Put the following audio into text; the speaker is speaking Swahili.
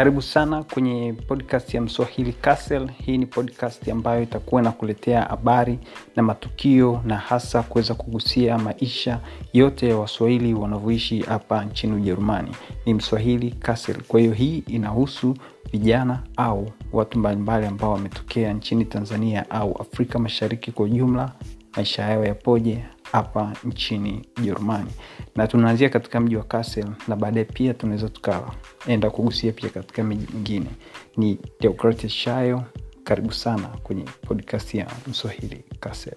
karibu sana kwenye podcast ya mswahili castle. Hii ni podcast ambayo itakuwa inakuletea habari na matukio na hasa kuweza kugusia maisha yote ya waswahili wanavyoishi hapa nchini ujerumani. Ni mswahili castle. Kwa hiyo hii inahusu vijana au watu mbalimbali ambao wametokea nchini tanzania au afrika mashariki kwa ujumla. Maisha yao yapoje hapa nchini Ujerumani, na tunaanzia katika mji wa Kassel na baadaye pia tunaweza tukaenda kugusia pia katika miji mingine. Ni Deogratias Shayo, karibu sana kwenye podcast ya Mswahili Kassel.